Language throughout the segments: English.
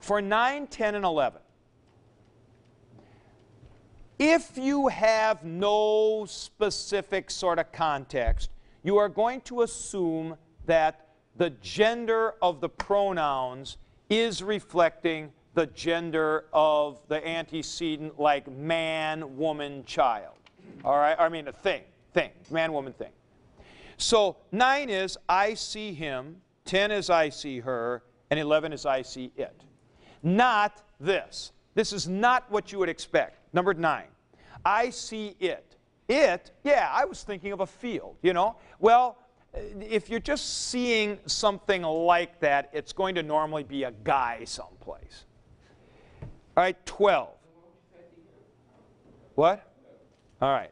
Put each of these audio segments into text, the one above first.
For 9, 10, and 11, if you have no specific sort of context, you are going to assume that the gender of the pronouns is reflecting the gender of the antecedent, like man, woman, child. All right? I mean, a thing, thing, man, woman, thing. So 9 is I see him, 10 is I see her, and 11 is I see it. Not this. This is not what you would expect. Number 9, I see it. It, yeah, I was thinking of a field, you know? Well, if you're just seeing something like that, it's going to normally be a guy someplace. All right, 12. What? All right.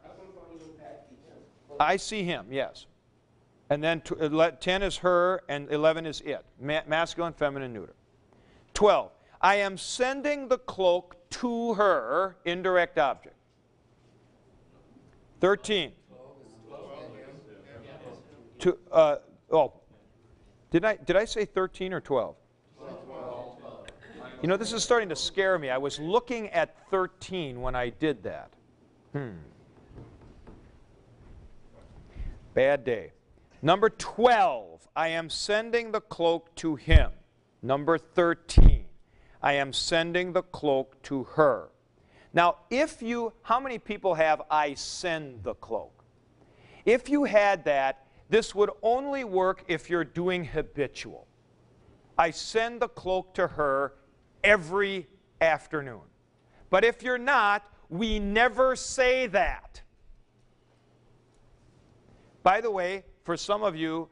I see him, yes. And then uh, 10 is her, and 11 is it. Ma masculine, feminine, neuter. 12. I am sending the cloak to her, indirect object. 13. To, uh, oh, did I, did I say 13 or 12? You know, this is starting to scare me. I was looking at 13 when I did that. Hmm. Bad day. Number 12, I am sending the cloak to him. Number 13, I am sending the cloak to her. Now, if you, how many people have I send the cloak? If you had that, this would only work if you're doing habitual. I send the cloak to her every afternoon. But if you're not, we never say that. By the way, for some of you,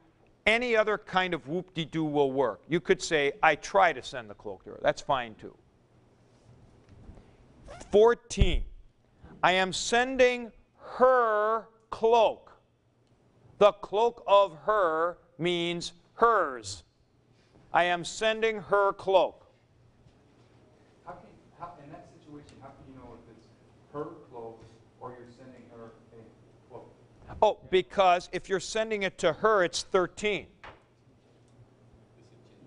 any other kind of whoop-de-doo will work. You could say, I try to send the cloak to her. That's fine too. 14. I am sending her cloak. The cloak of her means hers. I am sending her cloak. How can, how, in that situation, how can you know if it's her cloak or you're sending her a cloak? Oh, because if you're sending it to her, it's 13.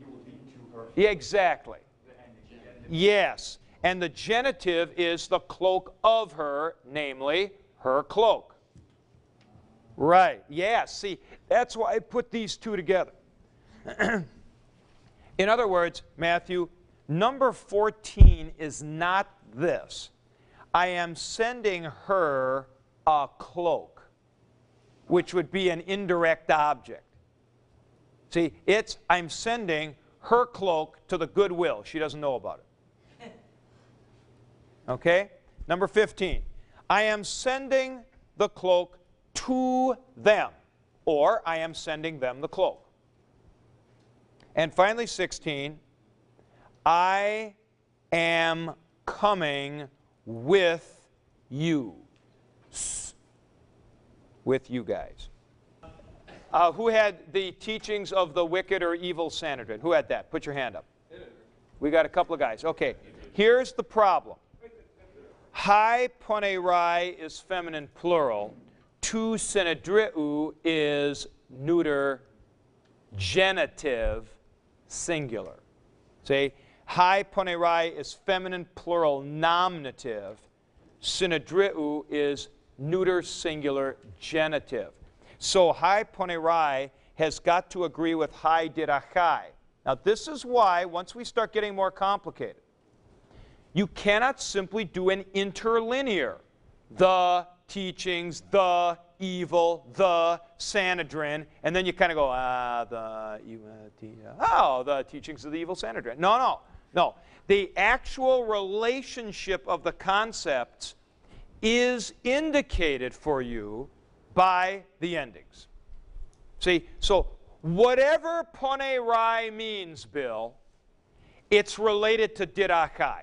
You will be to her. Yeah, exactly. Yes. And the genitive is the cloak of her, namely her cloak. Right. Yeah, see, that's why I put these two together. In other words, Matthew, number 14 is not this. I am sending her a cloak, which would be an indirect object. See, it's I'm sending her cloak to the goodwill. She doesn't know about it. Okay? Number 15. I am sending the cloak to them, or I am sending them the cloak. And finally, 16. I am coming with you. With you guys. Uh, who had the teachings of the wicked or evil Sanhedrin? Who had that? Put your hand up. We got a couple of guys. Okay. Here's the problem. Hai ponerai is feminine plural. Tu synedriu is neuter genitive singular. See, hai ponerai is feminine plural nominative. Synedriu is neuter singular genitive. So hai ponerai has got to agree with hai didachai. Now this is why, once we start getting more complicated, you cannot simply do an interlinear. The teachings, the evil, the Sanhedrin, and then you kind of go, ah, the, oh, the teachings of the evil Sanhedrin. No, no, no. The actual relationship of the concepts is indicated for you by the endings. See, so whatever ponerai means, Bill, it's related to didachai.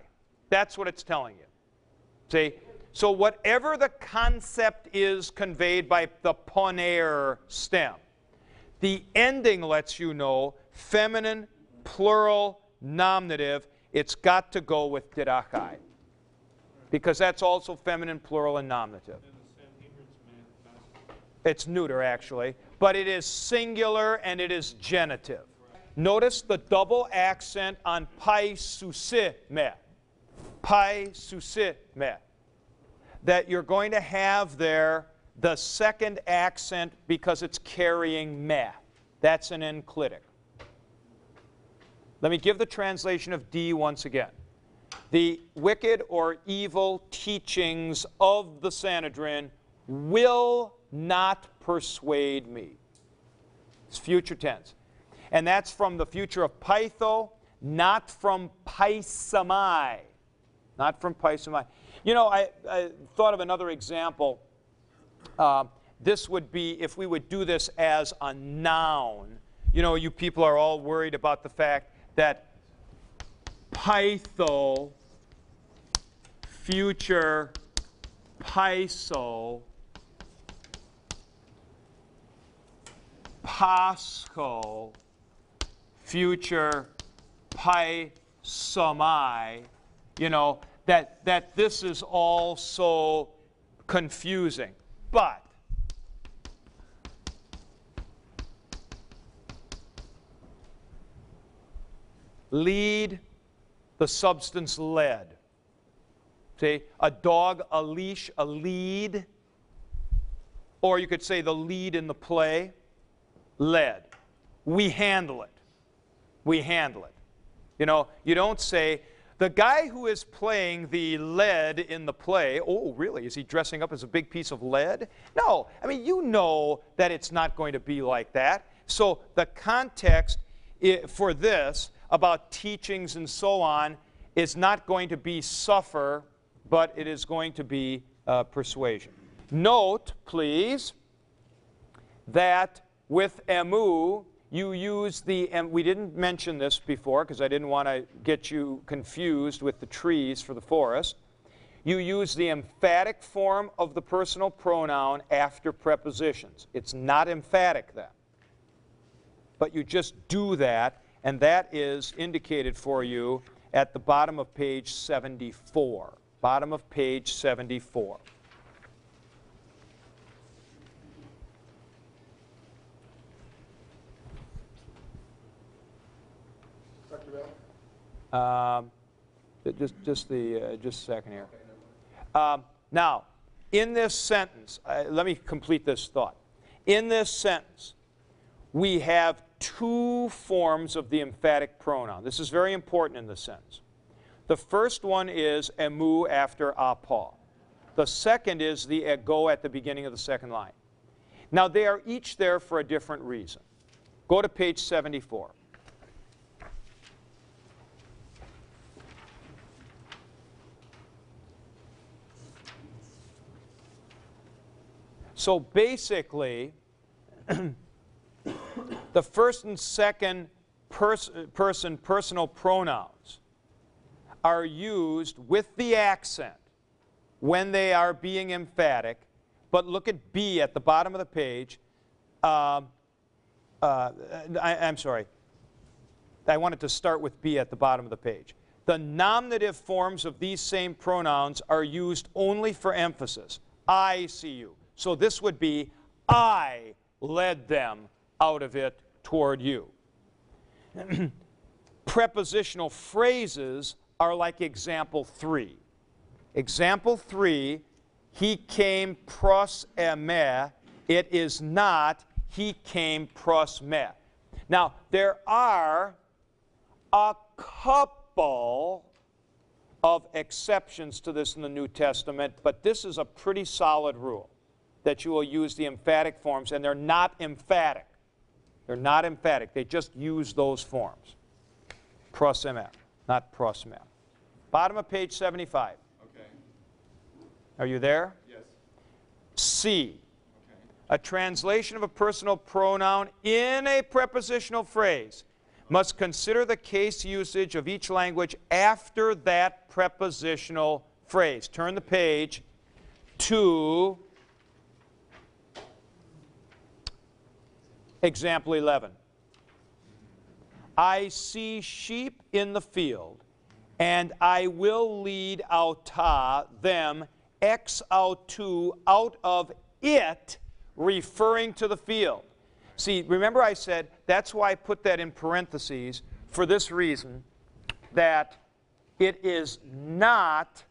That's what it's telling you. See? So whatever the concept is conveyed by the poner stem, the ending lets you know feminine, plural, nominative, it's got to go with didachai. Because that's also feminine, plural, and nominative. It's neuter, actually. But it is singular and it is genitive. Notice the double accent on pai susime. Pai susime. That you're going to have there the second accent because it's carrying me. That's an enclitic. Let me give the translation of D once again. The wicked or evil teachings of the Sanhedrin will not persuade me. It's future tense. And that's from the future of Pytho, not from Paisamai. Not from Paisamai. You know, I, I thought of another example. Uh, this would be if we would do this as a noun. You know, you people are all worried about the fact that Pytho, future Paiso, Pasco, future pi samai, you know, that, that this is all so confusing. But lead, the substance led. See, a dog, a leash, a lead. Or you could say the lead in the play, led. We handle it. We handle it. You know, you don't say, the guy who is playing the lead in the play, oh, really? Is he dressing up as a big piece of lead? No. I mean, you know that it's not going to be like that. So the context for this about teachings and so on is not going to be suffer, but it is going to be uh, persuasion. Note, please, that with emu, you use the, and we didn't mention this before because I didn't want to get you confused with the trees for the forest. You use the emphatic form of the personal pronoun after prepositions. It's not emphatic then. But you just do that, and that is indicated for you at the bottom of page 74. Bottom of page 74. Um, just, just, the, uh, just a second here. Um, now, in this sentence, uh, let me complete this thought. In this sentence, we have two forms of the emphatic pronoun. This is very important in this sentence. The first one is emu after apa. The second is the ego at the beginning of the second line. Now, they are each there for a different reason. Go to page 74. So basically, the first and second pers person personal pronouns are used with the accent when they are being emphatic. But look at B at the bottom of the page. Uh, uh, I, I'm sorry. I wanted to start with B at the bottom of the page. The nominative forms of these same pronouns are used only for emphasis. I see you. So this would be, I led them out of it toward you. Prepositional phrases are like example three. Example three, he came pros eme. It is not, he came pros me. Now, there are a couple of exceptions to this in the New Testament, but this is a pretty solid rule that you will use the emphatic forms, and they're not emphatic. They're not emphatic. They just use those forms. Prosemer, not prosmer. Bottom of page 75. Okay, Are you there? yes, C. okay. A translation of a personal pronoun in a prepositional phrase must consider the case usage of each language after that prepositional phrase. Turn the page to Example 11. I see sheep in the field, and I will lead outa them ex out to out of it, referring to the field. See, remember I said that's why I put that in parentheses for this reason that it is not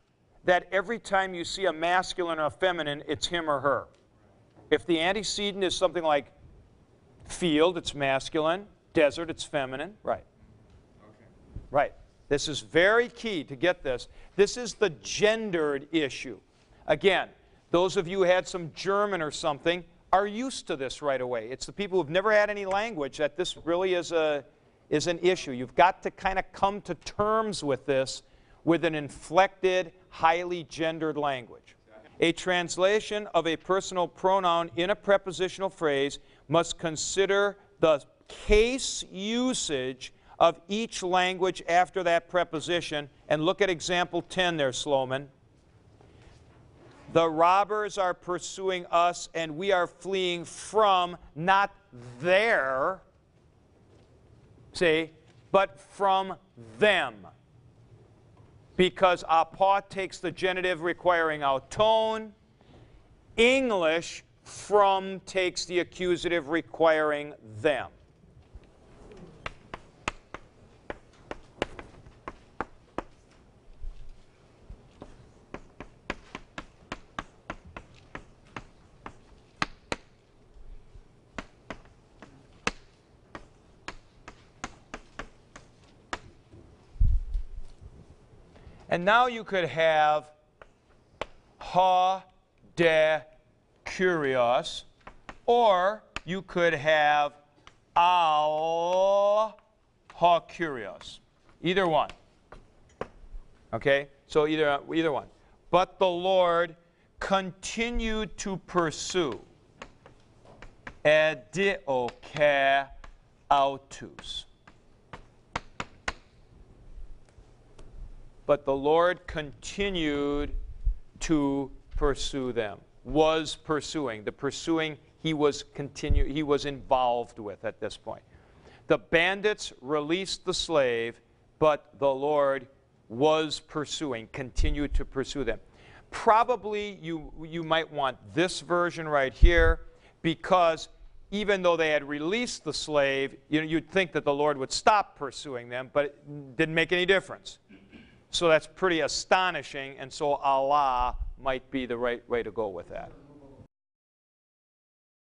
that every time you see a masculine or a feminine, it's him or her. If the antecedent is something like field, it's masculine, desert, it's feminine. Right. Okay. Right. This is very key to get this. This is the gendered issue. Again, those of you who had some German or something are used to this right away. It's the people who've never had any language that this really is, a, is an issue. You've got to kind of come to terms with this with an inflected, highly gendered language. A translation of a personal pronoun in a prepositional phrase must consider the case usage of each language after that preposition. And look at example 10 there, Sloman. The robbers are pursuing us, and we are fleeing from not there, see, but from them. Because apa takes the genitive requiring our tone. English from takes the accusative requiring them. And now you could have ha de curios, or you could have al ha curios. Either one. Okay? So either, either one. But the Lord continued to pursue. Edioke autus. But the Lord continued to pursue them. Was pursuing. The pursuing he was continue he was involved with at this point. The bandits released the slave, but the Lord was pursuing, continued to pursue them. Probably you, you might want this version right here because even though they had released the slave, you know, you'd think that the Lord would stop pursuing them, but it didn't make any difference. So that's pretty astonishing, and so Allah might be the right way to go with that.